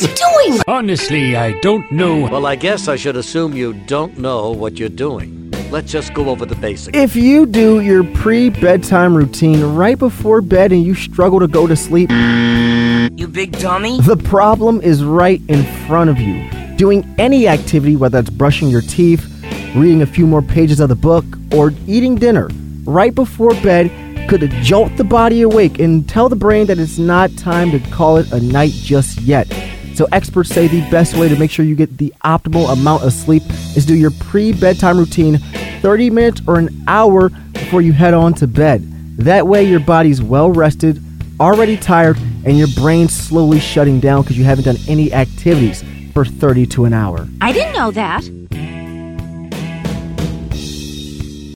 What's he doing? Honestly, I don't know. Well, I guess I should assume you don't know what you're doing. Let's just go over the basics. If you do your pre bedtime routine right before bed and you struggle to go to sleep, You big dummy? the problem is right in front of you. Doing any activity, whether it's brushing your teeth, reading a few more pages of the book, or eating dinner right before bed could jolt the body awake and tell the brain that it's not time to call it a night just yet. So, experts say the best way to make sure you get the optimal amount of sleep is do your pre bedtime routine 30 minutes or an hour before you head on to bed. That way, your body's well rested, already tired, and your brain's slowly shutting down because you haven't done any activities for 30 to an hour. I didn't know that.